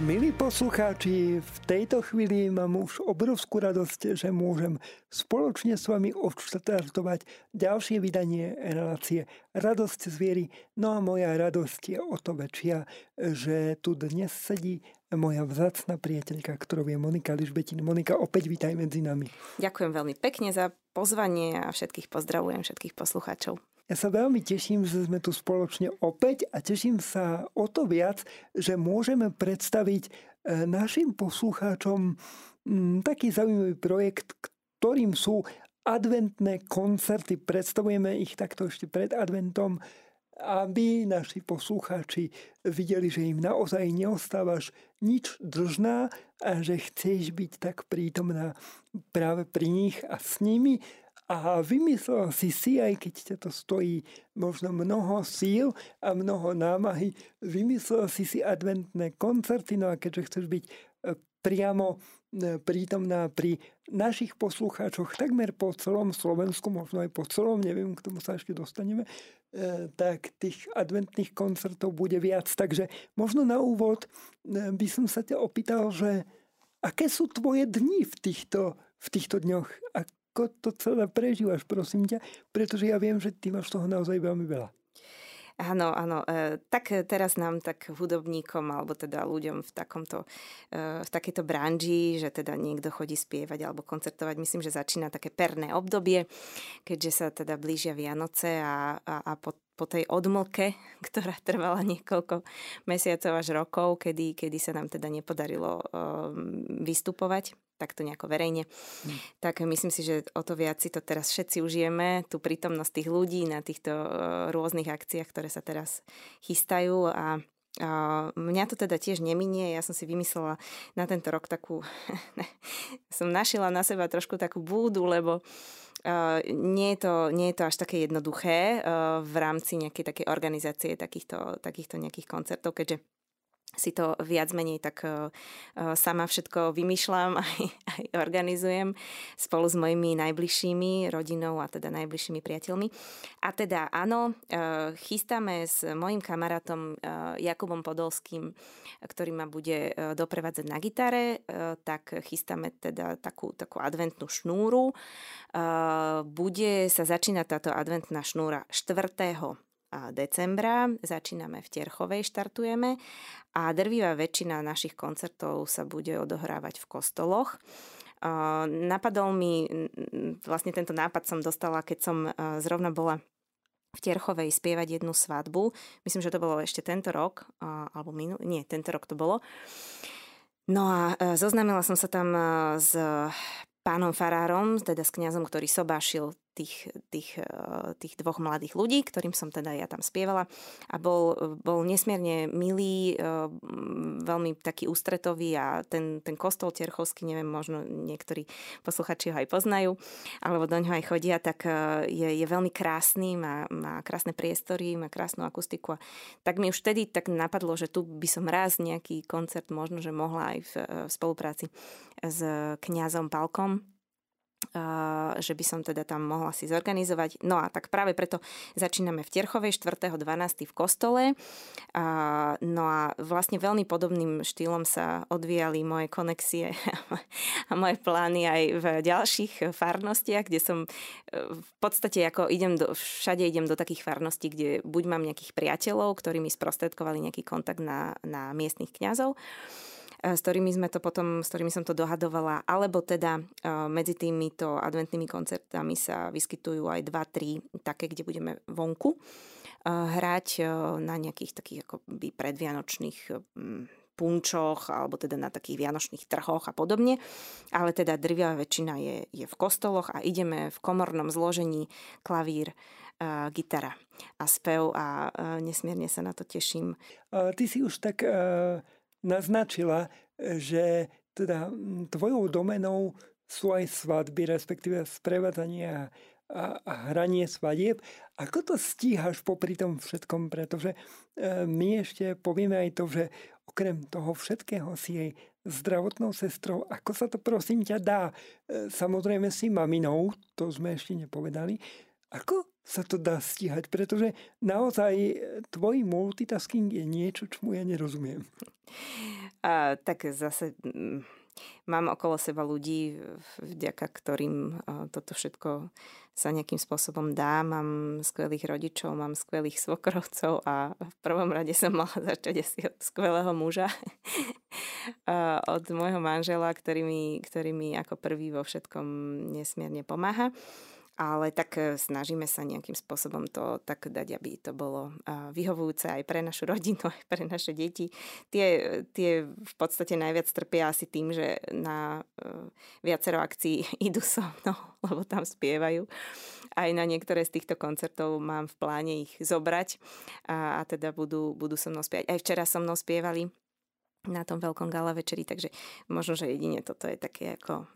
Milí poslucháči, v tejto chvíli mám už obrovskú radosť, že môžem spoločne s vami odštartovať ďalšie vydanie relácie Radosť z viery. No a moja radosť je o to väčšia, že tu dnes sedí moja vzácna priateľka, ktorou je Monika Ližbetin. Monika, opäť vítaj medzi nami. Ďakujem veľmi pekne za pozvanie a všetkých pozdravujem, všetkých poslucháčov. Ja sa veľmi teším, že sme tu spoločne opäť a teším sa o to viac, že môžeme predstaviť e, našim poslucháčom taký zaujímavý projekt, ktorým sú adventné koncerty. Predstavujeme ich takto ešte pred adventom, aby naši poslucháči videli, že im naozaj neostávaš nič dlžná a že chceš byť tak prítomná práve pri nich a s nimi a vymyslel si si, aj keď ťa to stojí možno mnoho síl a mnoho námahy, vymyslel si si adventné koncerty, no a keďže chceš byť e, priamo e, prítomná pri našich poslucháčoch takmer po celom Slovensku, možno aj po celom, neviem, k tomu sa ešte dostaneme, e, tak tých adventných koncertov bude viac. Takže možno na úvod by som sa ťa opýtal, že aké sú tvoje dni v týchto, v týchto dňoch? Ako to celé prežívaš, prosím ťa, pretože ja viem, že ty máš toho naozaj veľmi veľa. Áno, áno. E, tak teraz nám tak hudobníkom alebo teda ľuďom v takomto, e, v takejto branži, že teda niekto chodí spievať alebo koncertovať, myslím, že začína také perné obdobie, keďže sa teda blížia Vianoce a, a, a po, po tej odmlke, ktorá trvala niekoľko mesiacov až rokov, kedy, kedy sa nám teda nepodarilo um, vystupovať takto nejako verejne, hmm. tak myslím si, že o to viac si to teraz všetci užijeme, tú prítomnosť tých ľudí na týchto uh, rôznych akciách, ktoré sa teraz chystajú a mňa to teda tiež neminie, ja som si vymyslela na tento rok takú, som našila na seba trošku takú búdu, lebo Uh, nie, je to, nie je to až také jednoduché uh, v rámci nejakej takej organizácie takýchto, takýchto nejakých koncertov, keďže si to viac menej tak uh, sama všetko vymýšľam aj, aj organizujem spolu s mojimi najbližšími rodinou a teda najbližšími priateľmi. A teda áno, uh, chystáme s mojim kamarátom Jakubom Podolským, ktorý ma bude doprevádzať na gitare, tak chystáme teda takú, takú adventnú šnúru. Bude sa začínať táto adventná šnúra 4 decembra. Začíname v Terchovej, štartujeme a drvivá väčšina našich koncertov sa bude odohrávať v kostoloch. Napadol mi, vlastne tento nápad som dostala, keď som zrovna bola v Terchovej spievať jednu svadbu. Myslím, že to bolo ešte tento rok, alebo minulý, nie, tento rok to bolo. No a zoznámila som sa tam s pánom Farárom, teda s kňazom, ktorý sobášil tých, tých, eh, tých dvoch mladých ľudí, ktorým som teda ja tam spievala a bol, bol nesmierne milý, eh, veľmi taký ústretový a ten, ten kostol Tierchovský, neviem, možno niektorí posluchači ho aj poznajú, alebo do ňoho aj chodia, tak eh, je, je veľmi krásny, má, má krásne priestory, má krásnu akustiku. A tak mi už vtedy tak napadlo, že tu by som raz nejaký koncert možno, že mohla aj v, v spolupráci s kňazom Palkom že by som teda tam mohla si zorganizovať. No a tak práve preto začíname v Terchovej 4.12. v kostole. No a vlastne veľmi podobným štýlom sa odvíjali moje konexie a moje plány aj v ďalších farnostiach, kde som e, v podstate ako idem do, všade idem do takých farností, kde buď mám nejakých priateľov, ktorí mi sprostredkovali nejaký kontakt na, na miestnych kňazov, s ktorými sme to potom, s ktorými som to dohadovala, alebo teda e, medzi týmito adventnými koncertami sa vyskytujú aj dva, tri také, kde budeme vonku e, hrať na nejakých takých akoby predvianočných punčoch alebo teda na takých vianočných trhoch a podobne. Ale teda drvia väčšina je, je v kostoloch a ideme v komornom zložení klavír, uh, gitara a spev a uh, nesmierne sa na to teším. Uh, ty si už tak uh, naznačila, že teda tvojou domenou sú aj svadby, respektíve sprevádzanie a, a, hranie svadieb. Ako to stíhaš popri tom všetkom? Pretože e, my ešte povieme aj to, že okrem toho všetkého si jej zdravotnou sestrou. Ako sa to prosím ťa dá? E, samozrejme si maminou, to sme ešte nepovedali. Ako sa to dá stíhať, pretože naozaj tvoj multitasking je niečo, čomu ja nerozumiem. A, tak zase mm, mám okolo seba ľudí, vďaka ktorým toto všetko sa nejakým spôsobom dá. Mám skvelých rodičov, mám skvelých svokrovcov a v prvom rade som mala začať asi od skvelého muža. od môjho manžela, ktorý mi, ktorý mi ako prvý vo všetkom nesmierne pomáha ale tak e, snažíme sa nejakým spôsobom to tak dať, aby to bolo vyhovujúce aj pre našu rodinu, aj pre naše deti. Tie, tie v podstate najviac trpia asi tým, že na e, viacero akcií idú so mnou, lebo tam spievajú. Aj na niektoré z týchto koncertov mám v pláne ich zobrať a, a teda budú, budú so mnou spievať. Aj včera so mnou spievali na tom veľkom gala večeri, takže možno, že jedine toto je také ako,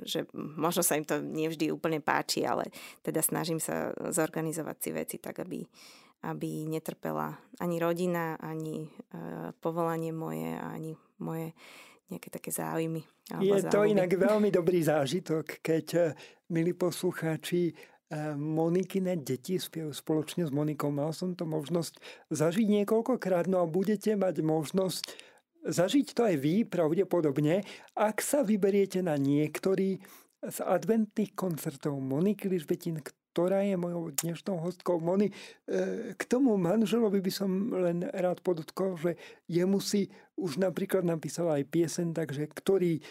že možno sa im to nevždy úplne páči, ale teda snažím sa zorganizovať si veci tak, aby, aby netrpela ani rodina, ani povolanie moje, ani moje nejaké také záujmy. Je záujmy. to inak veľmi dobrý zážitok, keď, e, milí poslucháči, e, Monikine deti spievajú spoločne s Monikou. Mal som to možnosť zažiť niekoľkokrát, no a budete mať možnosť zažiť to aj vy pravdepodobne, ak sa vyberiete na niektorý z adventných koncertov Moniky Ližbetin, ktorá je mojou dnešnou hostkou. Moni, e, k tomu manželovi by som len rád podotkol, že jemu si už napríklad napísala aj piesen, takže ktorý e,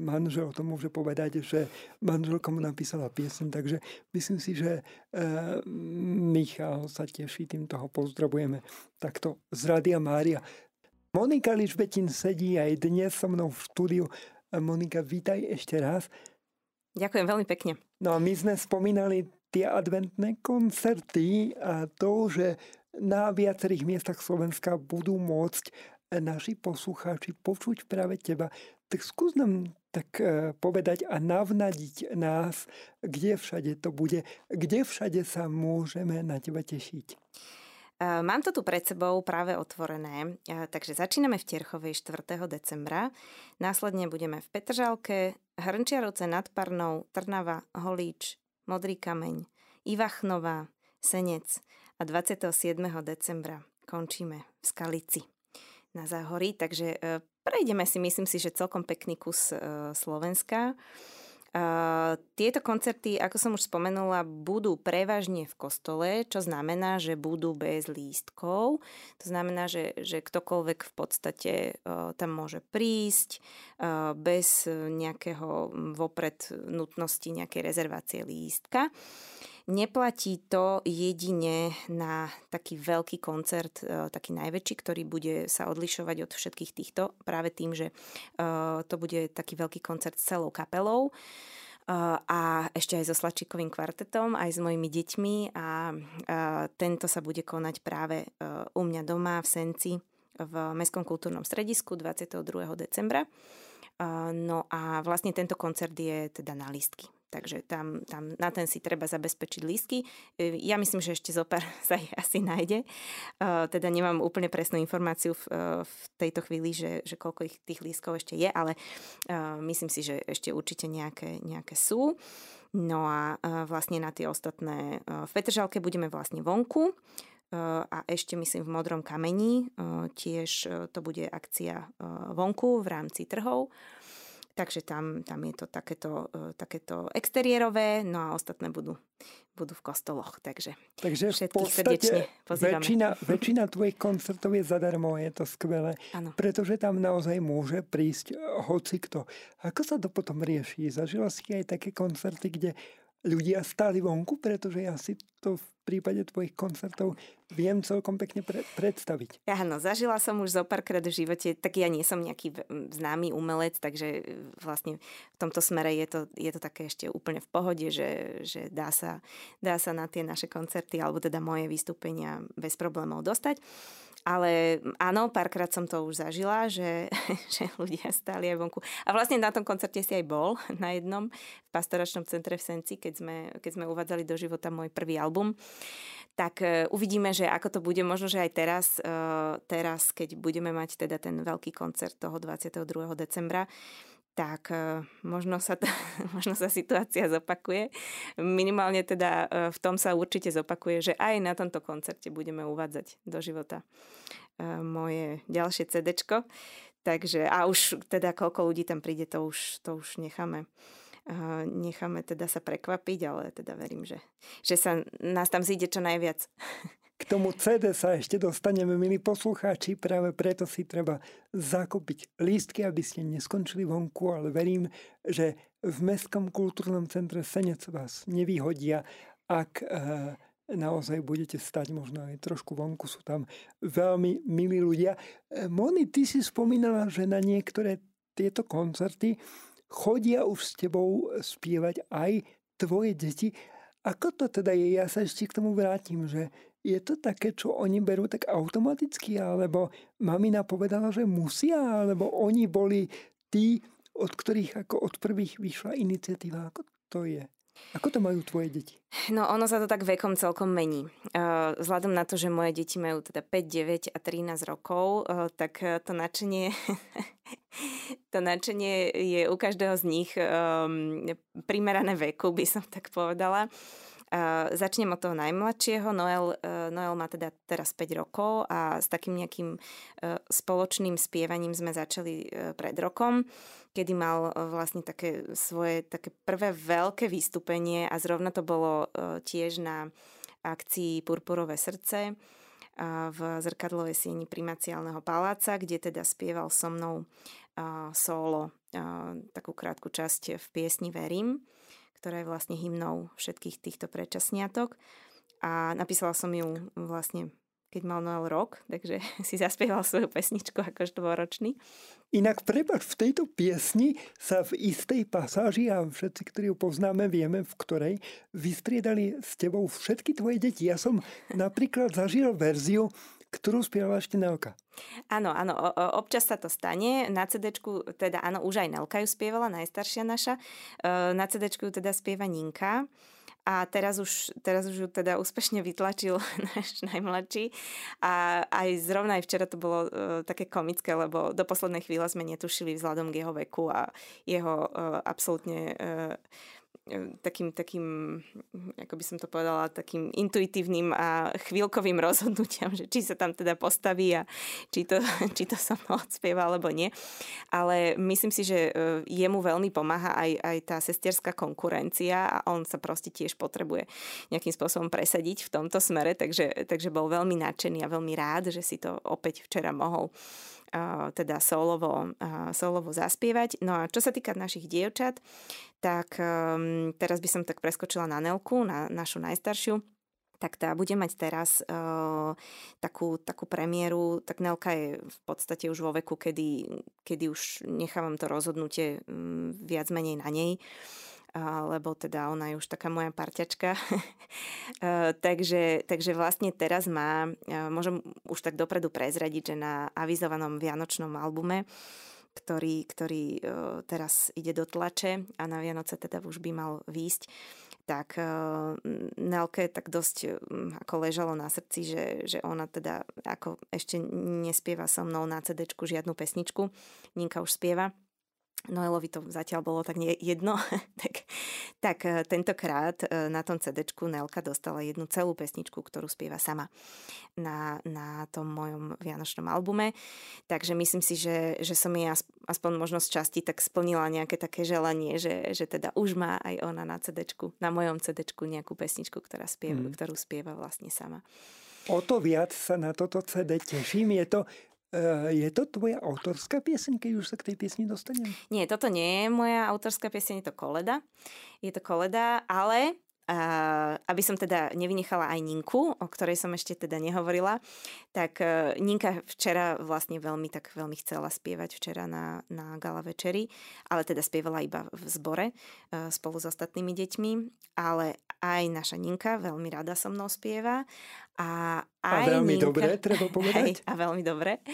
manžel to môže povedať, že manželka mu napísala piesen, takže myslím si, že e, Michal sa teší, týmto ho pozdravujeme takto z Rádia Mária. Monika Lišbetin sedí aj dnes so mnou v štúdiu. Monika, vítaj ešte raz. Ďakujem veľmi pekne. No a my sme spomínali tie adventné koncerty a to, že na viacerých miestach Slovenska budú môcť naši poslucháči počuť práve teba. Tak skús nám tak e, povedať a navnadiť nás, kde všade to bude, kde všade sa môžeme na teba tešiť. Mám to tu pred sebou práve otvorené, takže začíname v Tierchovej 4. decembra, následne budeme v Petržalke, Hrnčiarovce nad Parnou, Trnava, Holíč, Modrý kameň, Ivachnová, Senec a 27. decembra končíme v Skalici na Záhorí, takže e, prejdeme si, myslím si, že celkom pekný kus Slovenska. Tieto koncerty, ako som už spomenula, budú prevažne v kostole, čo znamená, že budú bez lístkov. To znamená, že, že ktokoľvek v podstate tam môže prísť bez nejakého vopred nutnosti nejakej rezervácie lístka. Neplatí to jedine na taký veľký koncert, e, taký najväčší, ktorý bude sa odlišovať od všetkých týchto práve tým, že e, to bude taký veľký koncert s celou kapelou e, a ešte aj so Slačikovým kvartetom, aj s mojimi deťmi a tento sa bude konať práve u mňa doma v Senci v Mestskom kultúrnom stredisku 22. decembra. No a vlastne tento koncert je teda na listky. Takže tam, tam na ten si treba zabezpečiť lístky. E, ja myslím, že ešte zopár sa ich asi nájde. E, teda nemám úplne presnú informáciu v, e, v tejto chvíli, že, že koľko ich tých lístkov ešte je, ale myslím si, že ešte určite nejaké, nejaké sú. No a vlastne na tie ostatné v Petržalke budeme vlastne vonku a ešte myslím v Modrom kameni tiež to bude akcia vonku v rámci trhov. Takže tam, tam je to takéto, e, takéto exteriérové, no a ostatné budú, budú v kostoloch. Takže, Takže v podstate väčšina, väčšina tvojich koncertov je zadarmo, je to skvelé. Ano. Pretože tam naozaj môže prísť e, hoci kto. Ako sa to potom rieši? Zažila si aj také koncerty, kde ľudia stáli vonku, pretože ja si to v prípade tvojich koncertov viem celkom pekne pre- predstaviť. Áno, zažila som už zo párkrát v živote, tak ja nie som nejaký známy umelec, takže e, vlastne v tomto smere je to, je to také ešte úplne v pohode, že, že dá, sa, dá sa na tie naše koncerty alebo teda moje vystúpenia bez problémov dostať. Ale áno, párkrát som to už zažila, že, že ľudia stáli aj vonku. A vlastne na tom koncerte si aj bol, na jednom, v pastoračnom centre v Senci, keď sme, keď sme uvádzali do života môj prvý album. Tak e, uvidíme, že ako to bude. Možno, že aj teraz, e, teraz, keď budeme mať teda ten veľký koncert toho 22. decembra, tak e, možno sa, to, možno sa situácia zopakuje. Minimálne teda v tom sa určite zopakuje, že aj na tomto koncerte budeme uvádzať do života moje ďalšie CDčko. Takže, a už teda koľko ľudí tam príde, to už, to už necháme necháme teda sa prekvapiť, ale teda verím, že, že sa nás tam zíde čo najviac. K tomu CD sa ešte dostaneme, milí poslucháči, práve preto si treba zakopiť lístky, aby ste neskončili vonku, ale verím, že v Mestskom kultúrnom centre Senec vás nevyhodia, ak e, naozaj budete stať možno aj trošku vonku, sú tam veľmi milí ľudia. E, Moni, ty si spomínala, že na niektoré tieto koncerty chodia už s tebou spievať aj tvoje deti. Ako to teda je? Ja sa ešte k tomu vrátim, že je to také, čo oni berú tak automaticky, alebo mamina povedala, že musia, alebo oni boli tí, od ktorých ako od prvých vyšla iniciatíva. Ako to je? Ako to majú tvoje deti? No ono sa to tak vekom celkom mení. Vzhľadom na to, že moje deti majú teda 5, 9 a 13 rokov, tak to načenie, to načenie je u každého z nich primerané veku, by som tak povedala. Začnem od toho najmladšieho. Noel, uh, Noel má teda teraz 5 rokov a s takým nejakým uh, spoločným spievaním sme začali uh, pred rokom, kedy mal uh, vlastne také svoje také prvé veľké vystúpenie a zrovna to bolo uh, tiež na akcii Purpurové srdce v zrkadlovej sieni primaciálneho paláca, kde teda spieval so mnou solo takú krátku časť v piesni Verím ktorá je vlastne hymnou všetkých týchto predčasniatok. A napísala som ju vlastne keď mal Noel rok, takže si zaspieval svoju pesničku ako štvoročný. Inak prepač, v tejto piesni sa v istej pasáži, a všetci, ktorí ju poznáme, vieme v ktorej, vystriedali s tebou všetky tvoje deti. Ja som napríklad zažil verziu, ktorú spievala ešte Nelka. Áno, áno, občas sa to stane. Na cd teda áno, už aj Nelka ju spievala, najstaršia naša. E, na cd ju teda spieva Ninka. A teraz už, teraz už ju teda úspešne vytlačil náš najmladší. A aj zrovna aj včera to bolo uh, také komické, lebo do poslednej chvíle sme netušili vzhľadom k jeho veku a jeho uh, absolútne E, takým, takým, ako by som to povedala, takým intuitívnym a chvíľkovým rozhodnutiam, že či sa tam teda postaví a či to, či to sa mnou odspieva alebo nie. Ale myslím si, že e, jemu veľmi pomáha aj, aj tá sestierská konkurencia a on sa proste tiež potrebuje nejakým spôsobom presadiť v tomto smere, takže, takže bol veľmi nadšený a veľmi rád, že si to opäť včera mohol teda solovo, solovo zaspievať. No a čo sa týka našich dievčat, tak um, teraz by som tak preskočila na Nelku, na našu najstaršiu tak tá bude mať teraz uh, takú, takú premiéru, tak Nelka je v podstate už vo veku, kedy, kedy už nechávam to rozhodnutie um, viac menej na nej. Uh, lebo teda ona je už taká moja parťačka. takže, takže vlastne teraz má, môžem už tak dopredu prezradiť, že na avizovanom vianočnom albume, ktorý, ktorý teraz ide do tlače a na Vianoce teda už by mal výjsť, tak Nelke tak dosť ako ležalo na srdci, že, že ona teda ako ešte nespieva so mnou na cd žiadnu pesničku. Ninka už spieva Noelovi to zatiaľ bolo tak jedno, tak, tak e, tentokrát e, na tom cd Nelka dostala jednu celú pesničku, ktorú spieva sama na, na tom mojom vianočnom albume. Takže myslím si, že, že som jej aspoň možnosť časti tak splnila nejaké také želanie, že, že teda už má aj ona na cd na mojom cd nejakú pesničku, ktorá spieva, mm. ktorú spieva vlastne sama. O to viac sa na toto CD teším. Je to Eh, je to tvoja autorská pieseň, keď už sa k tej piesni dostanem? Nie, toto nie je moja autorská pieseň, je to koleda. Je to koleda, ale Uh, aby som teda nevynechala aj Ninku, o ktorej som ešte teda nehovorila, tak uh, Ninka včera vlastne veľmi tak veľmi chcela spievať včera na, na gala večeri, ale teda spievala iba v zbore spolu s ostatnými deťmi, ale aj naša Ninka veľmi rada so mnou spieva a, aj a veľmi Ninka, dobre, treba povedať. Hej, a veľmi dobre.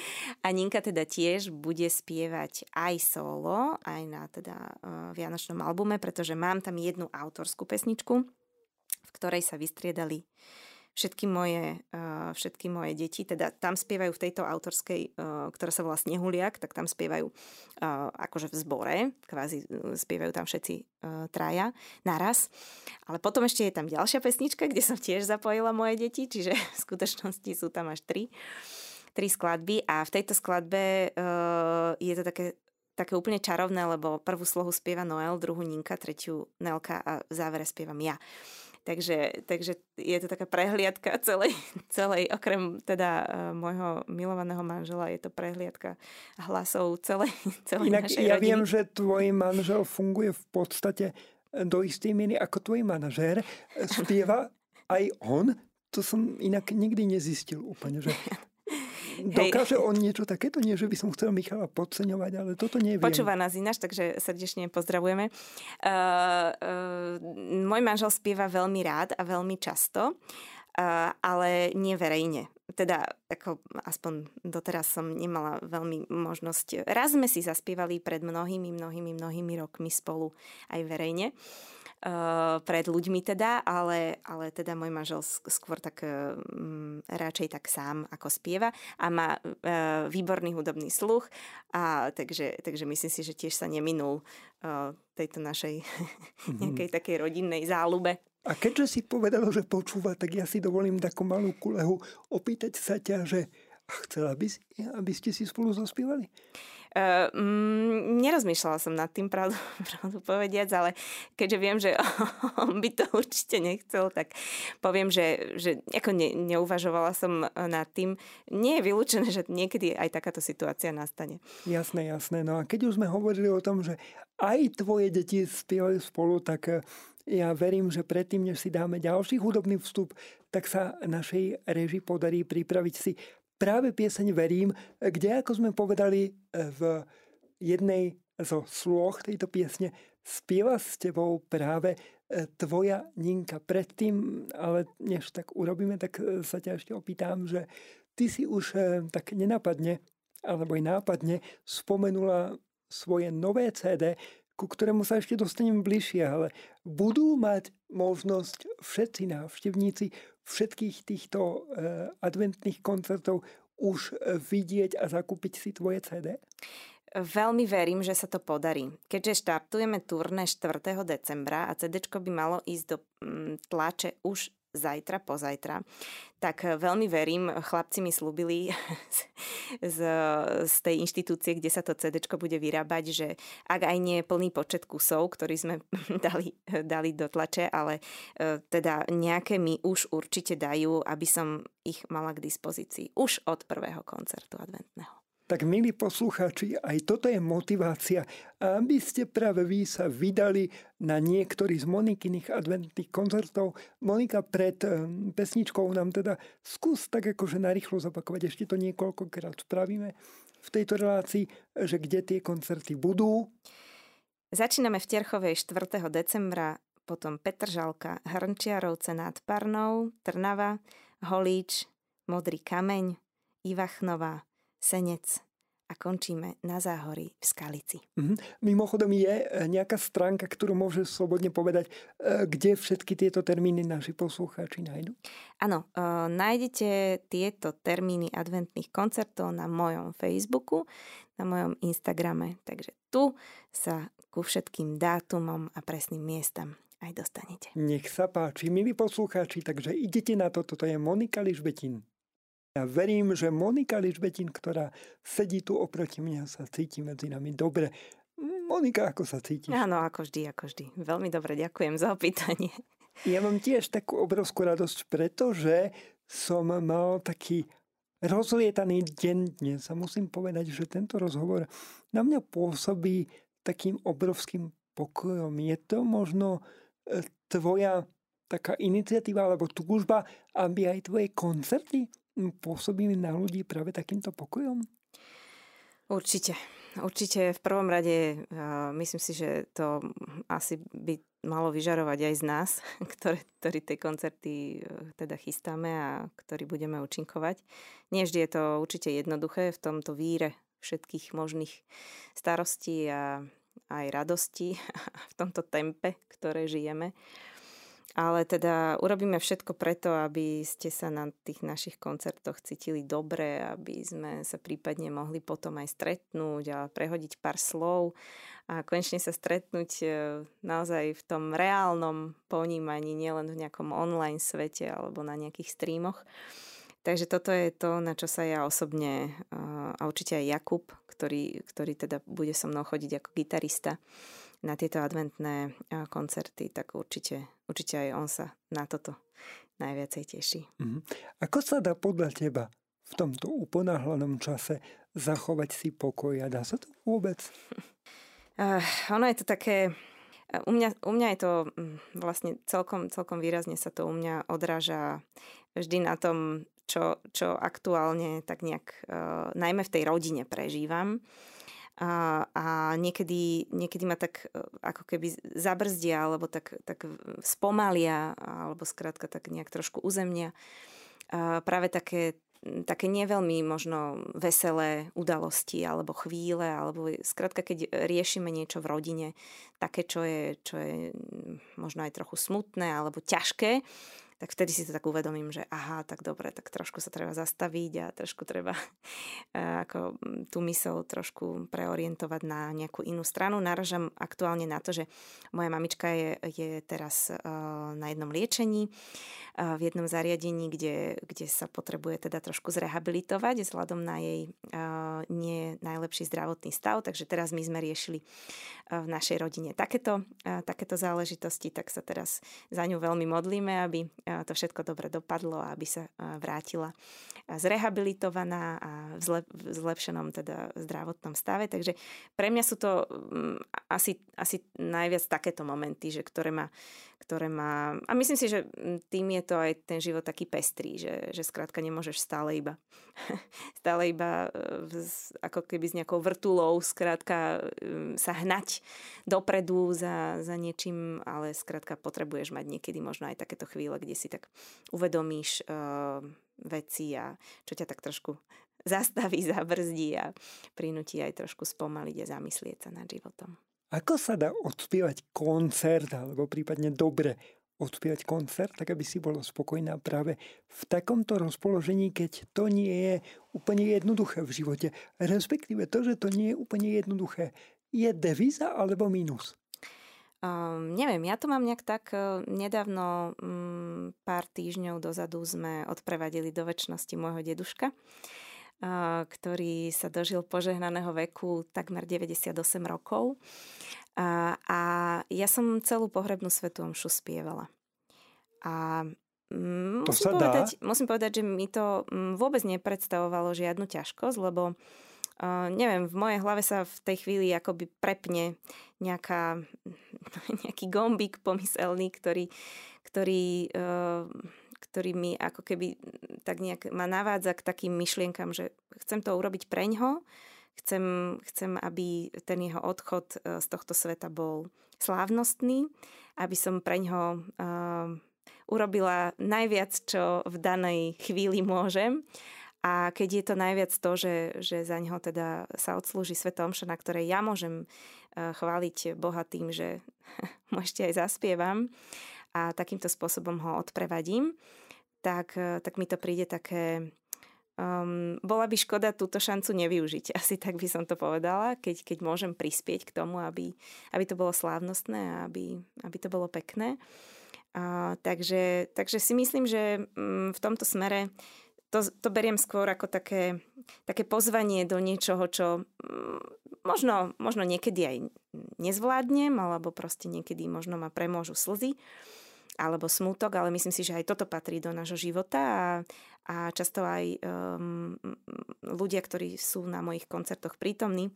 A Ninka teda tiež bude spievať aj solo, aj na teda uh, Vianočnom albume, pretože mám tam jednu autorskú pesničku, v ktorej sa vystriedali všetky moje, uh, všetky moje deti, teda tam spievajú v tejto autorskej, uh, ktorá sa volá Snehuliak, tak tam spievajú uh, akože v zbore, kvázi spievajú tam všetci traja naraz. Ale potom ešte je tam ďalšia pesnička, kde som tiež zapojila moje deti, čiže v skutočnosti sú tam až tri tri skladby a v tejto skladbe je to také také úplne čarovné, lebo prvú slohu spieva Noel, druhú Ninka, tretiu Nelka a v závere spievam ja. Takže, takže je to taká prehliadka celej, celej okrem teda uh, môjho milovaného manžela, je to prehliadka hlasov celej, celej Inak našej ja rodiny. viem, že tvoj manžel funguje v podstate do istej miery ako tvoj manažér. Spieva aj on? To som inak nikdy nezistil úplne, že Dokáže on niečo takéto? Nie, že by som chcel Michala podceňovať, ale toto neviem. Počúva nás ináč, takže srdečne pozdravujeme. Uh, uh, môj manžel spieva veľmi rád a veľmi často, uh, ale nie verejne. Teda, ako aspoň doteraz som nemala veľmi možnosť. Raz sme si zaspievali pred mnohými, mnohými, mnohými rokmi spolu aj verejne. Uh, pred ľuďmi teda, ale, ale teda môj manžel skôr tak um, radšej tak sám ako spieva a má uh, výborný hudobný sluch a takže, takže myslím si, že tiež sa neminul tejto našej mm-hmm. nejakej takej rodinnej záľube. A keďže si povedala, že počúva, tak ja si dovolím takú malú kulehu opýtať sa ťa, že chcela by si, aby ste si spolu zaspievali? Uh, nerozmýšľala som nad tým, pravdu, pravdu povediac, ale keďže viem, že on by to určite nechcel, tak poviem, že, že ako ne, neuvažovala som nad tým. Nie je vylúčené, že niekedy aj takáto situácia nastane. Jasné, jasné. No a keď už sme hovorili o tom, že aj tvoje deti spievajú spolu, tak eh, ja verím, že predtým, než si dáme ďalší hudobný vstup, tak sa našej reži podarí pripraviť si práve pieseň Verím, kde, ako sme povedali e, v jednej zo slôch tejto piesne, spieva s tebou práve e, tvoja Ninka. Predtým, ale než tak urobíme, tak e, sa ťa ešte opýtam, že ty si už tak nenapadne, alebo aj nápadne spomenula svoje nové CD, ku ktorému sa ešte dostanem bližšie, ale budú mať možnosť všetci návštevníci všetkých týchto eh, adventných koncertov už eh, vidieť a zakúpiť si tvoje CD? Veľmi verím, že sa to podarí. Keďže štartujeme turné 4. decembra a CD by malo ísť do mm, tlače už zajtra, pozajtra, tak eh, veľmi verím, chlapci mi slúbili z, z tej inštitúcie, kde sa to CD bude vyrábať, že ak aj nie plný počet kusov, ktorý sme dali, dali do tlače, ale eh, teda nejaké mi už určite dajú, aby som ich mala k dispozícii už od prvého koncertu adventného. Tak milí poslucháči, aj toto je motivácia, aby ste práve vy sa vydali na niektorý z Monikyných adventných koncertov. Monika, pred ehm, pesničkou nám teda skús tak akože narýchlo zopakovať, ešte to niekoľkokrát spravíme v tejto relácii, že kde tie koncerty budú. Začíname v Terchovej 4. decembra, potom Petržalka, Hrnčiarovce nad Parnou, Trnava, Holíč, Modrý kameň, Ivachnova, Senec a končíme na záhorí v Skalici. Mm-hmm. Mimochodom je e, nejaká stránka, ktorú môže slobodne povedať, e, kde všetky tieto termíny naši poslucháči nájdu? Áno, uh, nájdete tieto termíny adventných koncertov na mojom Facebooku, na mojom Instagrame, takže tu sa ku všetkým dátumom a presným miestam aj dostanete. Nech sa páči, milí poslucháči, takže idete na to, toto je Monika Ližbetin. Ja verím, že Monika Ližbetin, ktorá sedí tu oproti mňa, sa cíti medzi nami dobre. Monika, ako sa cítiš? Áno, ako vždy, ako vždy. Veľmi dobre, ďakujem za opýtanie. Ja mám tiež takú obrovskú radosť, pretože som mal taký rozlietaný deň dnes a musím povedať, že tento rozhovor na mňa pôsobí takým obrovským pokojom. Je to možno e, tvoja taká iniciatíva alebo túžba, aby aj tvoje koncerty pôsobili na ľudí práve takýmto pokojom? Určite. Určite v prvom rade uh, myslím si, že to asi by malo vyžarovať aj z nás, ktoré, ktorí tie koncerty uh, teda chystáme a ktorí budeme účinkovať. Nie vždy je to určite jednoduché v tomto víre všetkých možných starostí a aj radosti v tomto tempe, ktoré žijeme. Ale teda urobíme všetko preto, aby ste sa na tých našich koncertoch cítili dobre, aby sme sa prípadne mohli potom aj stretnúť a prehodiť pár slov a konečne sa stretnúť e, naozaj v tom reálnom ponímaní, nielen v nejakom online svete alebo na nejakých streamoch. Takže toto je to, na čo sa ja osobne a určite aj Jakub, ktorý, ktorý teda bude so mnou chodiť ako gitarista na tieto adventné koncerty, tak určite, určite aj on sa na toto najviacej teší. Mm-hmm. Ako sa dá podľa teba v tomto uponáhlanom čase zachovať si pokoj a dá sa to vôbec? Uh, ono je to také... U mňa, u mňa je to mm, vlastne celkom, celkom výrazne sa to u mňa odráža vždy na tom, čo, čo aktuálne tak nejak, uh, najmä v tej rodine prežívam. A, niekedy, niekedy ma tak uh, ako keby zabrzdia, alebo tak, tak spomalia, alebo skrátka tak nejak trošku uzemnia. Uh, práve také také neveľmi možno veselé udalosti alebo chvíle, alebo skrátka, keď riešime niečo v rodine, také, čo je, čo je možno aj trochu smutné alebo ťažké, tak vtedy si to tak uvedomím, že aha, tak dobre, tak trošku sa treba zastaviť a trošku treba eh, ako mm, tú mysel trošku preorientovať na nejakú inú stranu. Naražam aktuálne na to, že moja mamička je, je teraz eh, na jednom liečení, eh, v jednom zariadení, kde, kde sa potrebuje teda trošku zrehabilitovať vzhľadom na jej nie najlepší zdravotný stav, takže teraz my sme riešili v našej rodine takéto, takéto záležitosti, tak sa teraz za ňu veľmi modlíme, aby to všetko dobre dopadlo a aby sa vrátila zrehabilitovaná a v, zlep, v zlepšenom teda zdravotnom stave. Takže pre mňa sú to mm, asi, asi najviac takéto momenty, že ktoré ma, ktoré ma... A myslím si, že mm, tým je to aj ten život taký pestrý, že, že skrátka nemôžeš stále iba stále iba e, ako keby s nejakou vrtulou skrátka e, sa hnať dopredu za, za niečím, ale skrátka potrebuješ mať niekedy možno aj takéto chvíle, kde si tak uvedomíš uh, veci a čo ťa tak trošku zastaví, zabrzdí a prinúti aj trošku spomaliť a zamyslieť sa nad životom. Ako sa dá odspievať koncert alebo prípadne dobre odspievať koncert, tak aby si bola spokojná práve v takomto rozpoložení, keď to nie je úplne jednoduché v živote. Respektíve to, že to nie je úplne jednoduché. Je devíza alebo mínus? Um, neviem, ja to mám nejak tak uh, nedávno, um, pár týždňov dozadu sme odprevadili do väčšnosti môjho deduška, ktorý sa dožil požehnaného veku takmer 98 rokov. A ja som celú pohrebnú svetu omšu spievala. A um, musím, povedať, musím povedať, že mi to um, vôbec nepredstavovalo žiadnu ťažkosť, lebo Uh, neviem, v mojej hlave sa v tej chvíli akoby prepne nejaká, nejaký gombík pomyselný, ktorý, ktorý, uh, ktorý mi ako keby tak nejak ma navádza k takým myšlienkam, že chcem to urobiť preňho, chcem, chcem, aby ten jeho odchod uh, z tohto sveta bol slávnostný, aby som preňho uh, urobila najviac, čo v danej chvíli môžem. A keď je to najviac to, že, že za neho teda sa odslúži Sveta Omša, na ktorej ja môžem eh, chváliť Boha tým, že mu ešte aj zaspievam a takýmto spôsobom ho odprevadím, tak, eh, tak mi to príde také... Um, bola by škoda túto šancu nevyužiť. Asi tak by som to povedala, keď, keď môžem prispieť k tomu, aby, aby to bolo slávnostné a aby, aby to bolo pekné. Uh, takže, takže si myslím, že um, v tomto smere to, to beriem skôr ako také, také pozvanie do niečoho, čo mm, možno, možno niekedy aj nezvládnem, alebo proste niekedy možno ma premôžu slzy alebo smutok, ale myslím si, že aj toto patrí do nášho života a, a často aj um, ľudia, ktorí sú na mojich koncertoch prítomní,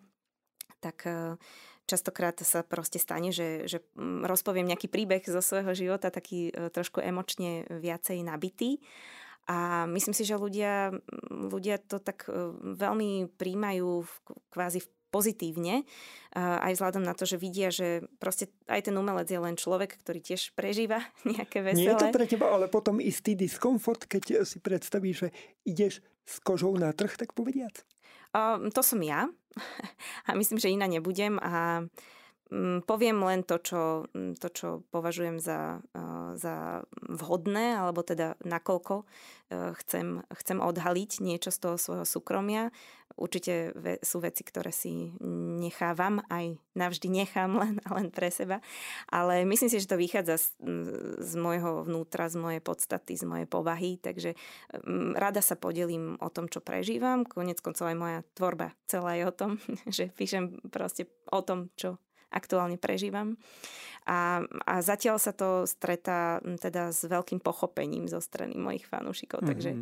tak uh, častokrát sa proste stane, že, že mm, rozpoviem nejaký príbeh zo svojho života, taký uh, trošku emočne viacej nabitý. A myslím si, že ľudia, ľudia to tak e, veľmi príjmajú kvázi pozitívne, aj vzhľadom na to, že vidia, že proste aj ten umelec je len človek, ktorý tiež prežíva nejaké veselé. Nie je to pre teba ale potom istý diskomfort, keď si predstavíš, že ideš s kožou na trh, tak povediac? Uh, to som ja a myslím, že iná nebudem a poviem len to, čo, mm, to, čo považujem za, za vhodné, alebo teda nakoľko eh, chcem, chcem odhaliť niečo z toho svojho súkromia. Určite sú veci, ktoré si nechávam, aj navždy nechám len, len pre seba, ale myslím si, že to vychádza z, z môjho vnútra, z mojej podstaty, z mojej povahy, takže mm, rada sa podelím o tom, čo prežívam. Konec koncov aj moja tvorba celá je o tom, že píšem proste o tom, čo aktuálne prežívam. A, a zatiaľ sa to stretá teda s veľkým pochopením zo strany mojich fanúšikov, mm-hmm. takže,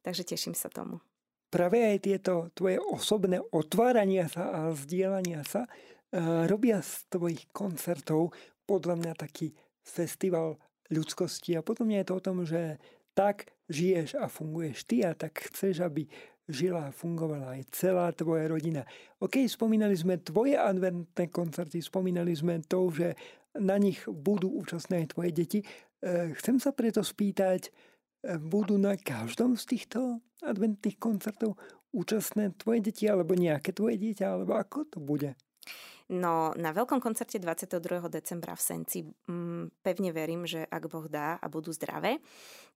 takže teším sa tomu. Práve aj tieto tvoje osobné otvárania sa a zdieľania sa uh, robia z tvojich koncertov podľa mňa taký festival ľudskosti a potom je to o tom, že tak žiješ a funguješ ty a tak chceš, aby žila a fungovala aj celá tvoja rodina. OK, spomínali sme tvoje adventné koncerty, spomínali sme to, že na nich budú účastné aj tvoje deti. E, chcem sa preto spýtať, e, budú na každom z týchto adventných koncertov účastné tvoje deti alebo nejaké tvoje dieťa, alebo ako to bude? No na veľkom koncerte 22. decembra v Senci mm, pevne verím, že ak Boh dá a budú zdravé,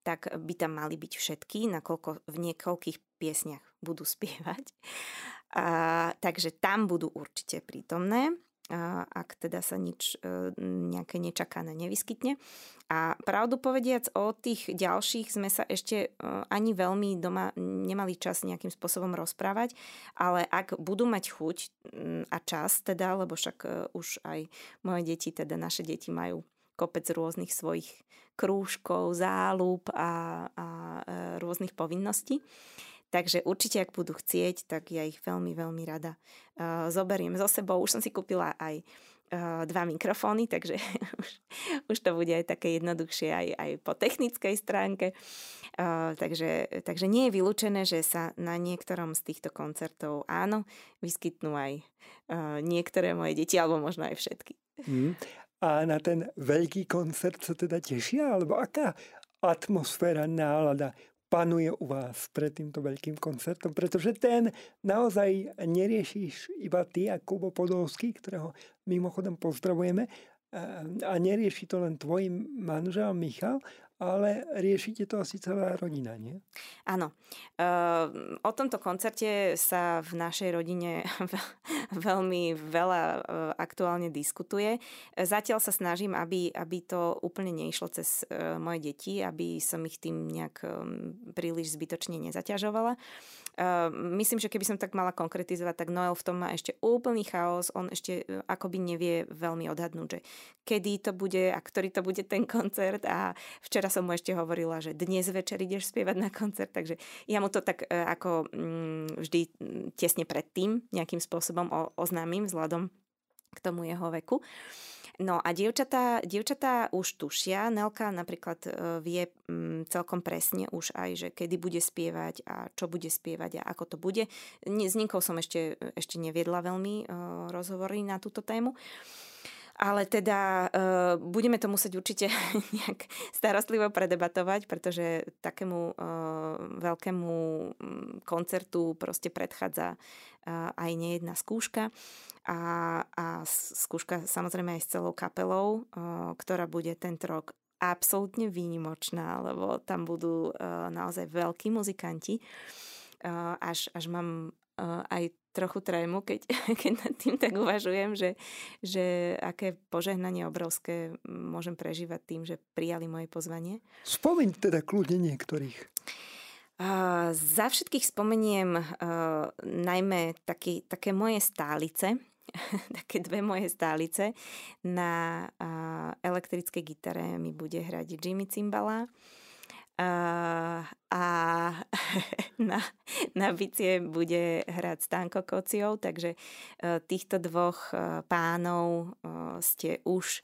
tak by tam mali byť všetky, nakoľko v niekoľkých piesniach budú spievať. A, takže tam budú určite prítomné ak teda sa nič e, nejaké nečakané nevyskytne. A pravdu povediac, o tých ďalších sme sa ešte e, ani veľmi doma nemali čas nejakým spôsobom rozprávať, ale ak budú mať chuť a čas teda, lebo však e, už aj moje deti, teda naše deti majú kopec rôznych svojich krúžkov, záľub a, a rôznych povinností, Takže určite, ak budú chcieť, tak ja ich veľmi, veľmi rada uh, zoberiem so sebou. Už som si kúpila aj uh, dva mikrofóny, takže už, už to bude aj také jednoduchšie aj, aj po technickej stránke. Uh, takže, takže nie je vylúčené, že sa na niektorom z týchto koncertov áno, vyskytnú aj uh, niektoré moje deti, alebo možno aj všetky. Mm. A na ten veľký koncert sa teda tešia? Alebo aká atmosféra, nálada panuje u vás pred týmto veľkým koncertom, pretože ten naozaj neriešiš iba ty a Kubo Podolský, ktorého mimochodom pozdravujeme, a nerieši to len tvoj manžel Michal, ale riešite to asi celá rodina, nie? Áno. Ehm, o tomto koncerte sa v našej rodine veľmi veľa e, aktuálne diskutuje. Zatiaľ sa snažím, aby, aby to úplne neišlo cez e, moje deti, aby som ich tým nejak príliš zbytočne nezaťažovala. Ehm, myslím, že keby som tak mala konkretizovať, tak Noel v tom má ešte úplný chaos. On ešte e, akoby nevie veľmi odhadnúť, že kedy to bude a ktorý to bude ten koncert. A včera som mu ešte hovorila, že dnes večer ideš spievať na koncert, takže ja mu to tak e, ako mm, vždy tesne predtým nejakým spôsobom oznámim vzhľadom k tomu jeho veku. No a dievčatá, dievčatá už tušia, Nelka napríklad e, vie mm, celkom presne už aj, že kedy bude spievať a čo bude spievať a ako to bude. S Ninkou som ešte, ešte neviedla veľmi e, rozhovory na túto tému. Ale teda uh, budeme to musieť určite nejak starostlivo predebatovať, pretože takému uh, veľkému um, koncertu proste predchádza uh, aj nejedná skúška. A, a skúška samozrejme aj s celou kapelou, uh, ktorá bude tento rok absolútne výnimočná, lebo tam budú uh, naozaj veľkí muzikanti. Uh, až, až mám uh, aj trochu trému, keď, keď nad tým tak uvažujem, že, že aké požehnanie obrovské môžem prežívať tým, že prijali moje pozvanie. Spomeň teda kľudne niektorých. Uh, za všetkých spomeniem uh, najmä taký, také moje stálice, také dve moje stálice. Na uh, elektrickej gitare mi bude hrať Jimmy Cimbala a, a na, na bicie bude hrať Stanko Kociov, takže e, týchto dvoch e, pánov e, ste už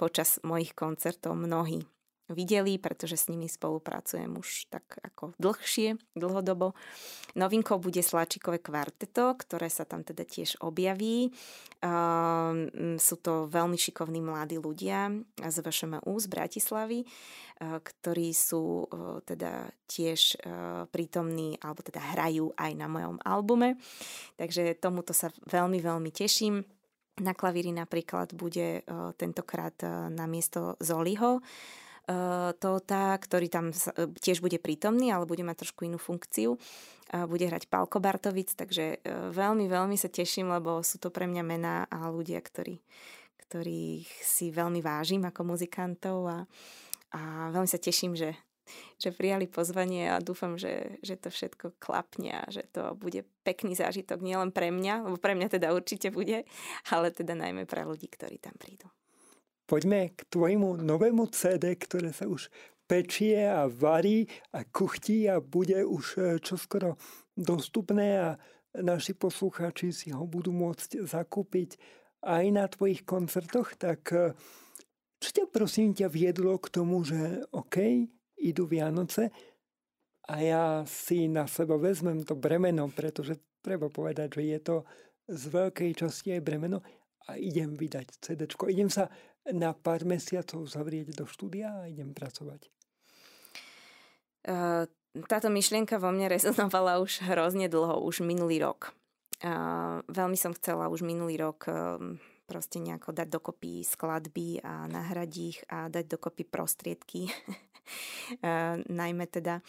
počas mojich koncertov mnohí videli, pretože s nimi spolupracujem už tak ako dlhšie, dlhodobo. Novinkou bude Sláčikové kvarteto, ktoré sa tam teda tiež objaví. Um, sú to veľmi šikovní mladí ľudia z VŠMU z Bratislavy, uh, ktorí sú uh, teda tiež uh, prítomní, alebo teda hrajú aj na mojom albume. Takže tomuto sa veľmi, veľmi teším. Na klavíri napríklad bude tentokrát na miesto Zoliho Tóta, ktorý tam tiež bude prítomný, ale bude mať trošku inú funkciu. Bude hrať Palko Bartovic, takže veľmi, veľmi sa teším, lebo sú to pre mňa mená a ľudia, ktorí, ktorých si veľmi vážim ako muzikantov a, a veľmi sa teším, že že prijali pozvanie a dúfam, že, že to všetko klapne a že to bude pekný zážitok nielen pre mňa, lebo pre mňa teda určite bude, ale teda najmä pre ľudí, ktorí tam prídu. Poďme k tvojmu novému CD, ktoré sa už pečie a varí a kuchtí a bude už e, čoskoro dostupné a naši poslucháči si ho budú môcť zakúpiť aj na tvojich koncertoch, tak e, čo ťa prosím ťa viedlo k tomu, že OK, idú Vianoce a ja si na seba vezmem to bremeno, pretože treba povedať, že je to z veľkej časti aj bremeno a idem vydať CD. Idem sa na pár mesiacov zavrieť do štúdia a idem pracovať. Táto myšlienka vo mne rezonovala už hrozne dlho, už minulý rok. Veľmi som chcela už minulý rok ehm, proste nejako dať dokopy skladby a nahradiť ich a dať dokopy prostriedky najmä teda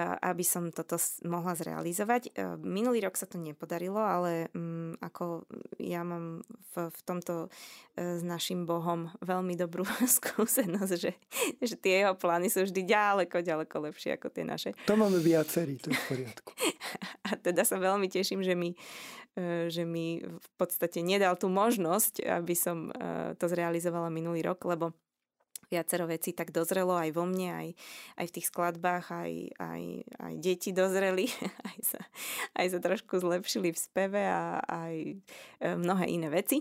aby som toto mohla zrealizovať. Minulý rok sa to nepodarilo, ale mm, ako ja mám v, v tomto s našim Bohom veľmi dobrú skúsenosť, že, že tie jeho plány sú vždy ďaleko, ďaleko lepšie ako tie naše. To máme viacerí, to je v poriadku. A teda sa veľmi teším, že mi, že mi v podstate nedal tú možnosť, aby som to zrealizovala minulý rok, lebo viacero vecí tak dozrelo aj vo mne, aj, aj v tých skladbách, aj, aj, aj deti dozreli, aj sa, aj sa trošku zlepšili v speve a aj e, mnohé iné veci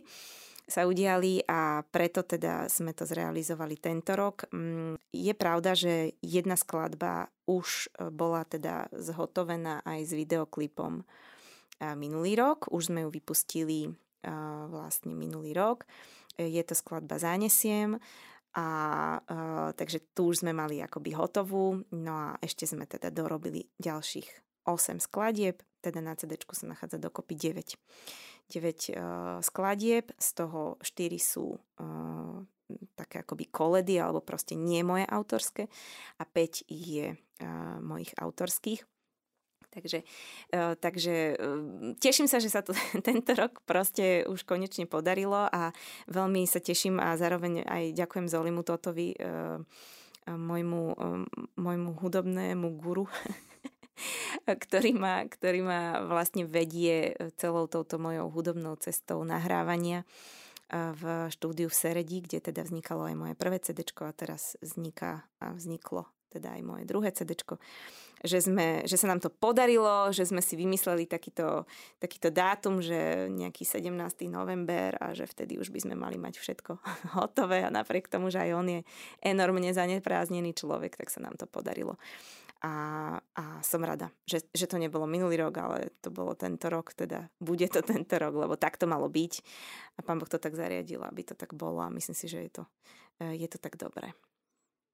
sa udiali a preto teda sme to zrealizovali tento rok. Mm, je pravda, že jedna skladba už e, bola teda zhotovená aj s videoklipom minulý rok, už sme ju vypustili vlastne minulý rok. E, je to skladba Zánesiem a uh, takže tu už sme mali akoby hotovú, no a ešte sme teda dorobili ďalších 8 skladieb, teda na CD sa nachádza dokopy 9. 9 uh, skladieb, z toho 4 sú uh, také akoby koledy alebo proste nie moje autorské a 5 je uh, mojich autorských. Takže, e, takže e, teším sa, že sa to tento rok proste už konečne podarilo a veľmi sa teším a zároveň aj ďakujem Zolimu Totovi, e, môjmu, môjmu hudobnému guru, ktorý ma, ktorý ma vlastne vedie celou touto mojou hudobnou cestou nahrávania v štúdiu v Seredi, kde teda vznikalo aj moje prvé CD a teraz vzniká a vzniklo teda aj moje druhé CD, že, sme, že sa nám to podarilo, že sme si vymysleli takýto, takýto dátum, že nejaký 17. november a že vtedy už by sme mali mať všetko hotové a napriek tomu, že aj on je enormne zanepráznený človek, tak sa nám to podarilo. A, a som rada, že, že to nebolo minulý rok, ale to bolo tento rok, teda bude to tento rok, lebo tak to malo byť. A pán Boh to tak zariadil, aby to tak bolo a myslím si, že je to, je to tak dobré.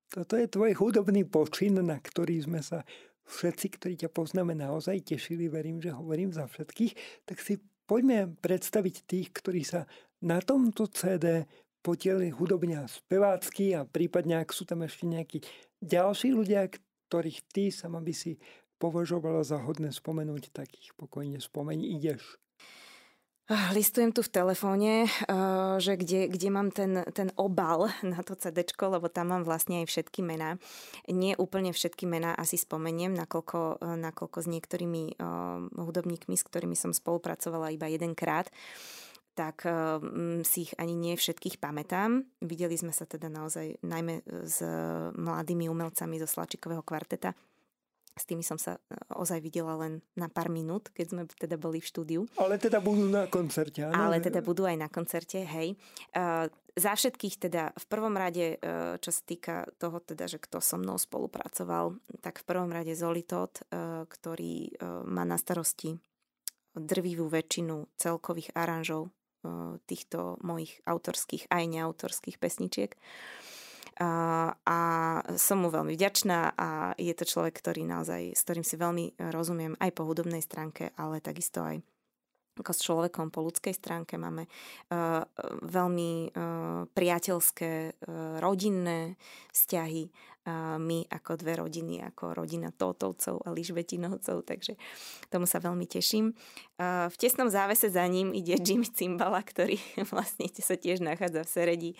Toto je tvoj hudobný počin, na ktorý sme sa všetci, ktorí ťa poznáme, naozaj tešili. Verím, že hovorím za všetkých. Tak si poďme predstaviť tých, ktorí sa na tomto CD potieli hudobne a spevácky a prípadne, ak sú tam ešte nejakí ďalší ľudia, ktorých ty sama by si považovala za hodné spomenúť, tak ich pokojne spomeň, ideš. Ah, listujem tu v telefóne, eh, že kde, kde mám ten, ten obal na to CD, lebo tam mám vlastne aj všetky mená. Nie úplne všetky mená asi spomeniem, nakoľko, eh, nakoľko s niektorými eh, hudobníkmi, s ktorými som spolupracovala iba jedenkrát, tak si ich ani nie všetkých pamätám. Videli sme sa teda naozaj najmä s mladými umelcami zo Slačikového kvarteta, s tými som sa e, ozaj videla len na pár minút, keď sme teda boli v štúdiu. Ale teda budú na koncerte, áno? Ale teda budú aj na koncerte, hej. Uh, za všetkých teda v prvom rade, uh, čo sa týka toho teda, že kto so mnou spolupracoval, tak v prvom rade Zolitot, uh, ktorý má na starosti drvivú väčšinu celkových aranžov týchto mojich autorských aj neautorských pesničiek. A, som mu veľmi vďačná a je to človek, ktorý naozaj, s ktorým si veľmi rozumiem aj po hudobnej stránke, ale takisto aj ako s človekom po ľudskej stránke. Máme uh, veľmi uh, priateľské, uh, rodinné vzťahy. My ako dve rodiny, ako rodina Tótovcov a Ližbetinovcov, takže tomu sa veľmi teším. V tesnom závese za ním ide Jimmy Cimbala, ktorý vlastne sa tiež nachádza v Seredi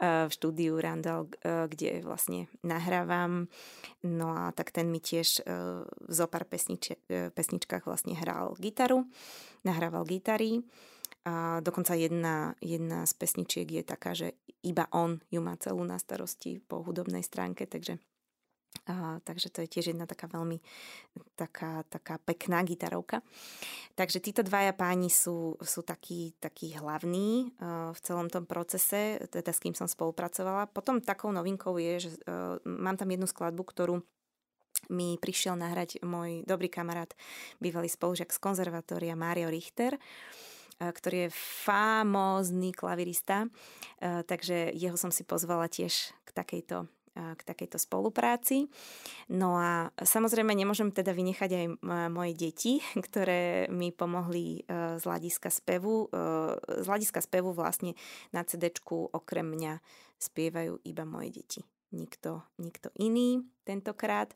v štúdiu Randall, kde vlastne nahrávam. No a tak ten mi tiež v zopár pesnič- pesničkách vlastne hral gitaru nahrával gitary. A dokonca jedna, jedna z pesničiek je taká, že iba on ju má celú na starosti po hudobnej stránke, takže a, takže to je tiež jedna taká veľmi taká, taká pekná gitarovka. Takže títo dvaja páni sú, sú takí, takí hlavní uh, v celom tom procese, teda s kým som spolupracovala. Potom takou novinkou je, že uh, mám tam jednu skladbu, ktorú mi prišiel nahrať môj dobrý kamarát, bývalý spolužiak z konzervatória Mario Richter, eh, ktorý je famózny klavirista, eh, takže jeho som si pozvala tiež k takejto eh, k takejto spolupráci. No a samozrejme nemôžem teda vynechať aj moje deti, ktoré mi pomohli z hľadiska spevu. Z hľadiska spevu vlastne na CD okrem mňa spievajú iba moje deti nikto, nikto iný tentokrát.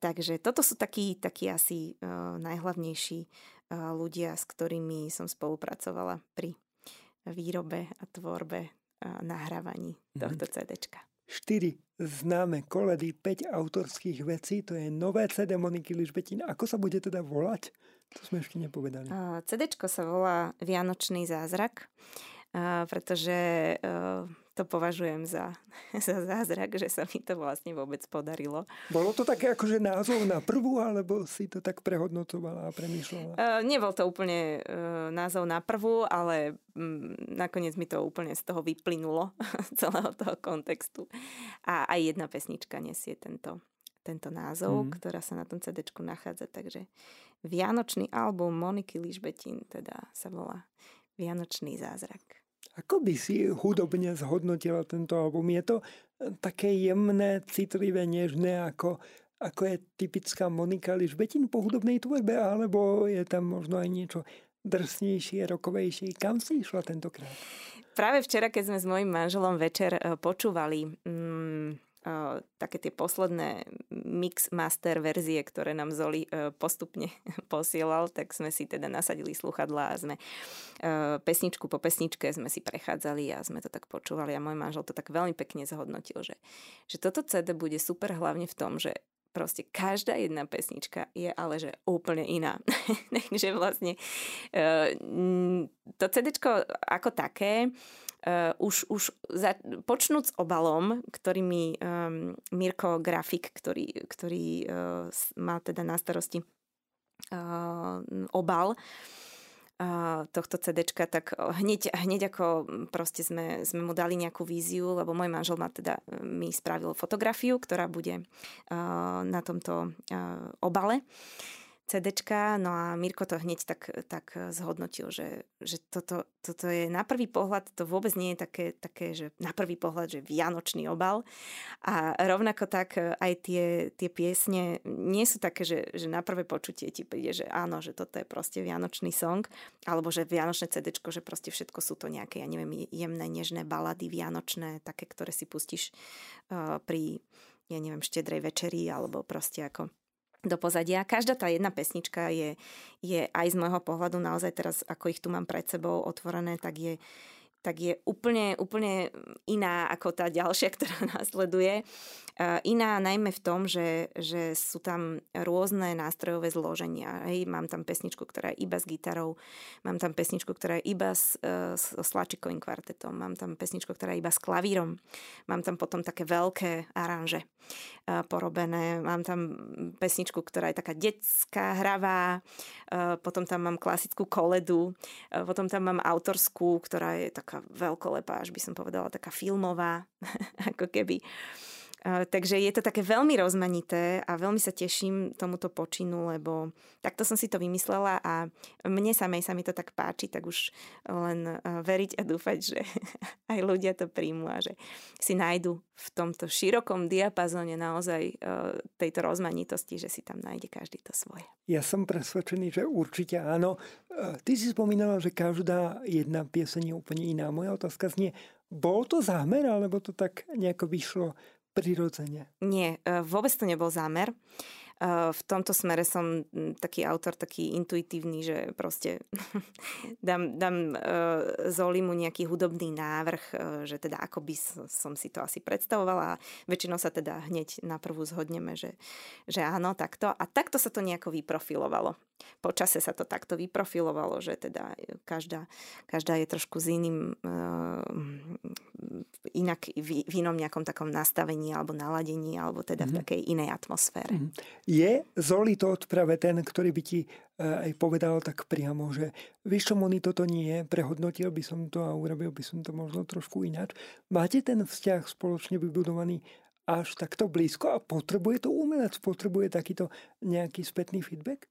Takže toto sú takí, takí asi najhlavnejší ľudia, s ktorými som spolupracovala pri výrobe a tvorbe a nahrávaní mhm. tohto CDčka. 4 známe koledy, 5 autorských vecí, to je nové CD Moniky Ližbetín. Ako sa bude teda volať? To sme ešte nepovedali. CDčko sa volá Vianočný zázrak, pretože to považujem za, za zázrak, že sa mi to vlastne vôbec podarilo. Bolo to také akože názov na prvú, alebo si to tak prehodnocovala a premýšľala? Uh, nebol to úplne uh, názov na prvú, ale um, nakoniec mi to úplne z toho vyplynulo, celého toho kontextu. A aj jedna pesnička nesie tento, tento názov, mm. ktorá sa na tom CD nachádza. Takže Vianočný album Moniky Ližbetín teda sa volá Vianočný zázrak. Ako by si hudobne zhodnotila tento album? Je to eh, také jemné, citlivé, nežné, ako, ako je typická Monika Ližbetin po hudobnej tvorbe, alebo je tam možno aj niečo drsnejšie, rokovejšie? Kam si išla tentokrát? Práve včera, keď sme s mojim manželom večer eh, počúvali také tie posledné mix master verzie, ktoré nám Zoli e, postupne posielal, tak sme si teda nasadili sluchadla a sme e, pesničku po pesničke sme si prechádzali a sme to tak počúvali a môj manžel to tak veľmi pekne zhodnotil, že, že toto CD bude super hlavne v tom, že proste každá jedna pesnička je ale že úplne iná. Takže vlastne e, to CD ako také uh, už, už za, počnúť s obalom, ktorý mi um, Mirko Grafik, ktorý, ktorý uh, má teda na starosti uh, obal, tohto CDčka, tak hneď, hneď ako proste sme, sme mu dali nejakú víziu, lebo môj manžel ma teda mi spravil fotografiu, ktorá bude na tomto obale. CDčka, no a Mirko to hneď tak, tak zhodnotil, že, že toto, toto je na prvý pohľad, to vôbec nie je také, také, že na prvý pohľad, že vianočný obal. A rovnako tak aj tie, tie piesne nie sú také, že, že na prvé počutie ti príde, že áno, že toto je proste vianočný song, alebo že vianočné CDčko, že proste všetko sú to nejaké, ja neviem, jemné, nežné balady vianočné, také, ktoré si pustíš uh, pri, ja neviem, štedrej večeri, alebo proste ako do pozadia. Každá tá jedna pesnička je, je aj z môjho pohľadu naozaj teraz, ako ich tu mám pred sebou otvorené, tak je, tak je úplne, úplne iná ako tá ďalšia, ktorá následuje. Iná najmä v tom, že, že sú tam rôzne nástrojové zloženia. Hej, mám tam pesničku, ktorá je iba s gitarou, mám tam pesničku, ktorá je iba s, e, s sláčikovým kvartetom, mám tam pesničku, ktorá je iba s klavírom, mám tam potom také veľké aranže e, porobené, mám tam pesničku, ktorá je taká detská, hravá, e, potom tam mám klasickú koledu, potom tam mám autorskú, ktorá je taká veľkolepá, až by som povedala, taká filmová, ako keby. Takže je to také veľmi rozmanité a veľmi sa teším tomuto počinu, lebo takto som si to vymyslela a mne samej sa mi to tak páči, tak už len veriť a dúfať, že aj ľudia to príjmu a že si nájdu v tomto širokom diapazóne naozaj tejto rozmanitosti, že si tam nájde každý to svoje. Ja som presvedčený, že určite áno. Ty si spomínala, že každá jedna pieseň je úplne iná. Moja otázka znie, bol to zámer, alebo to tak nejako vyšlo prirodzene? Nie, e, vôbec to nebol zámer. Eh, v tomto smere som taký autor, taký intuitívny, že proste dám, dám eh, Zolimu nejaký hudobný návrh, že teda ako by som si to asi predstavovala a väčšinou sa teda hneď na prvú zhodneme, že, že áno, takto. A takto sa to nejako vyprofilovalo. Po čase sa to takto vyprofilovalo, že teda každá, každá je trošku s iným, inak v, v inom nejakom takom nastavení alebo naladení, alebo teda v mhm. takej inej atmosfére. Mm-hmm. Je Zoli to práve ten, ktorý by ti e, aj povedal tak priamo, že vieš čo, Moni, toto nie je, prehodnotil by som to a urobil by som to možno trošku ináč. Máte ten vzťah spoločne vybudovaný až takto blízko a potrebuje to umelec, potrebuje takýto nejaký spätný feedback?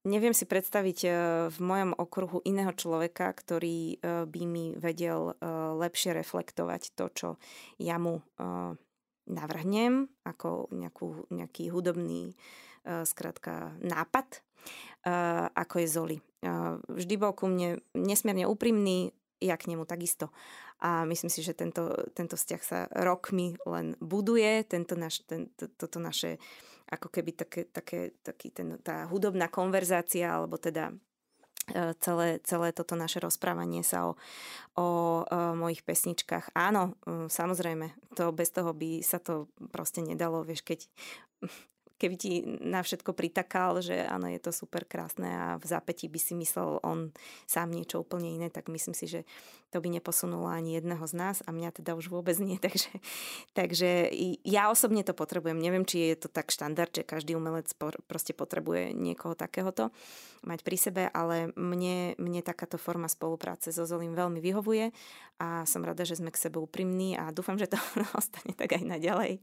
Neviem si predstaviť e, v mojom okruhu iného človeka, ktorý e, by mi vedel lepšie reflektovať to, čo ja mu navrhnem ako nejakú, nejaký hudobný uh, skratka, nápad, uh, ako je Zoli. Uh, vždy bol ku mne nesmierne úprimný, ja k nemu takisto. A myslím si, že tento, tento vzťah sa rokmi len buduje, tento naš, ten, to, toto naše ako keby také, také, taký ten, tá hudobná konverzácia, alebo teda E, celé, celé toto naše rozprávanie sa o, o, o e, mojich pesničkách. Áno, e, samozrejme, to bez toho by sa to proste nedalo, vieš, keď keby ti na všetko pritakal, že áno, je to super krásne a v zápätí by si myslel on sám niečo úplne iné, tak myslím si, že to by neposunulo ani jedného z nás a mňa teda už vôbec nie. Takže, takže ja osobne to potrebujem. Neviem, či je to tak štandard, že každý umelec proste potrebuje niekoho takéhoto mať pri sebe, ale mne, mne takáto forma spolupráce so Zolím veľmi vyhovuje a som rada, že sme k sebe úprimní a dúfam, že to ostane tak aj naďalej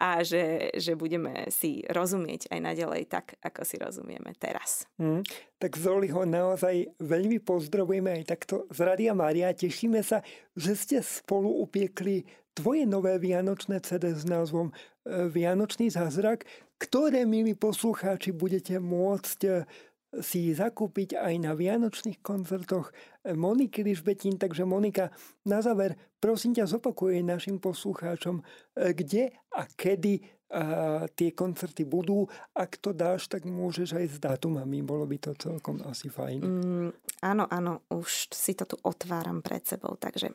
a že, že budeme si rozumieť aj naďalej tak, ako si rozumieme teraz. Mm, tak Zoli ho naozaj veľmi pozdravujeme aj takto z Radia Mária tešíme sa, že ste spolu upiekli tvoje nové vianočné CD s názvom e, Vianočný zázrak, ktoré, milí poslucháči, budete môcť e, si zakúpiť aj na vianočných koncertoch Moniky Lišbetín. Takže Monika, na záver, prosím ťa, zopakuj našim poslucháčom, e, kde a kedy a tie koncerty budú. Ak to dáš, tak môžeš aj s dátumami. Bolo by to celkom asi fajn. Mm, áno, áno, už si to tu otváram pred sebou. Takže,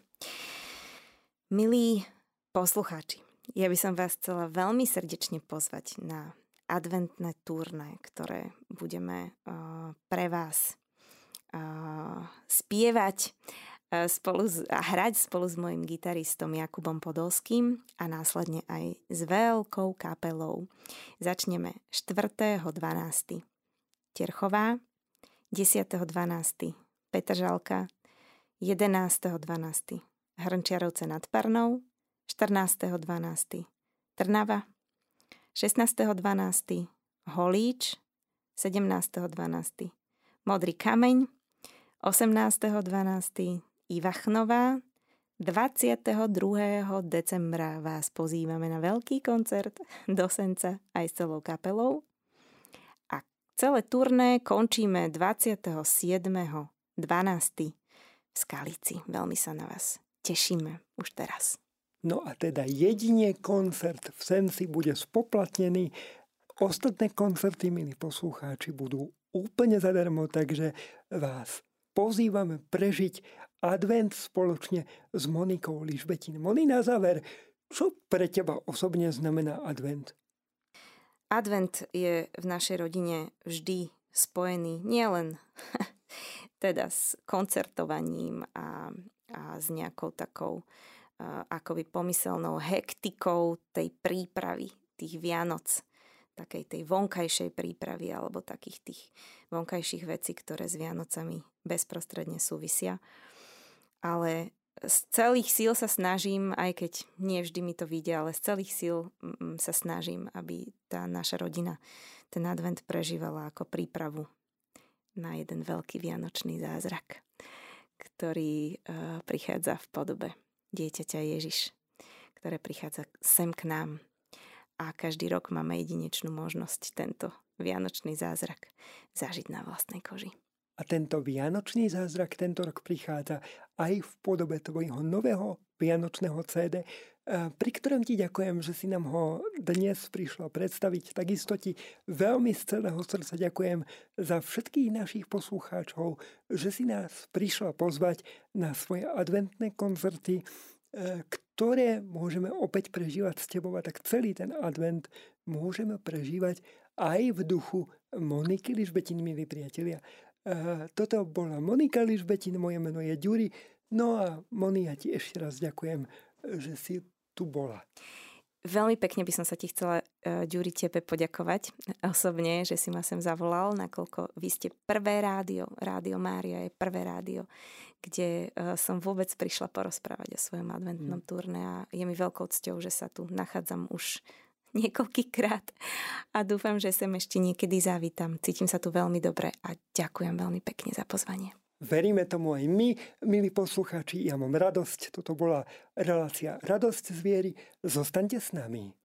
milí poslucháči, ja by som vás chcela veľmi srdečne pozvať na adventné turné, ktoré budeme uh, pre vás uh, spievať spolu s, a hrať spolu s mojim gitaristom Jakubom Podolským a následne aj s veľkou kapelou. Začneme 4.12. Terchová, 10.12. Petržalka, 11.12. Hrnčiarovce nad Parnou, 14.12. Trnava, 16.12. Holíč, 17.12. Modrý kameň, 18.12. Ivachnová. 22. decembra vás pozývame na veľký koncert do Senca aj s celou kapelou. A celé turné končíme 27.12. v Skalici. Veľmi sa na vás tešíme už teraz. No a teda jedine koncert v Senci bude spoplatnený. Ostatné koncerty, milí poslucháči, budú úplne zadarmo, takže vás pozývame prežiť advent spoločne s Monikou Lišbetin. Moni, na záver, čo pre teba osobne znamená advent? Advent je v našej rodine vždy spojený nielen teda s koncertovaním a, a s nejakou takou akoby pomyselnou hektikou tej prípravy tých Vianoc, takej tej vonkajšej prípravy alebo takých tých vonkajších vecí, ktoré s Vianocami bezprostredne súvisia ale z celých síl sa snažím, aj keď nie vždy mi to vyjde, ale z celých síl sa snažím, aby tá naša rodina ten advent prežívala ako prípravu na jeden veľký vianočný zázrak, ktorý uh, prichádza v podobe dieťaťa Ježiš, ktoré prichádza sem k nám. A každý rok máme jedinečnú možnosť tento vianočný zázrak zažiť na vlastnej koži. A tento vianočný zázrak tento rok prichádza aj v podobe tvojho nového vianočného CD, eh, pri ktorom ti ďakujem, že si nám ho dnes prišla predstaviť. Takisto ti veľmi z celého srdca ďakujem za všetkých našich poslucháčov, že si nás prišla pozvať na svoje adventné koncerty, eh, ktoré môžeme opäť prežívať s tebou a tak celý ten advent môžeme prežívať aj v duchu Moniky Ližbetin, milí priatelia. Toto bola Monika Ližbetin, moje meno je Ďuri. No a Moni, ja ti ešte raz ďakujem, že si tu bola. Veľmi pekne by som sa ti chcela, e, Ďuri, tebe poďakovať osobne, že si ma sem zavolal, nakoľko vy ste prvé rádio, Rádio Mária je prvé rádio, kde e, som vôbec prišla porozprávať o svojom adventnom mm. turné a je mi veľkou cťou, že sa tu nachádzam už niekoľkýkrát a dúfam, že sem ešte niekedy zavítam. Cítim sa tu veľmi dobre a ďakujem veľmi pekne za pozvanie. Veríme tomu aj my, milí poslucháči. Ja mám radosť. Toto bola relácia Radosť z viery. Zostaňte s nami.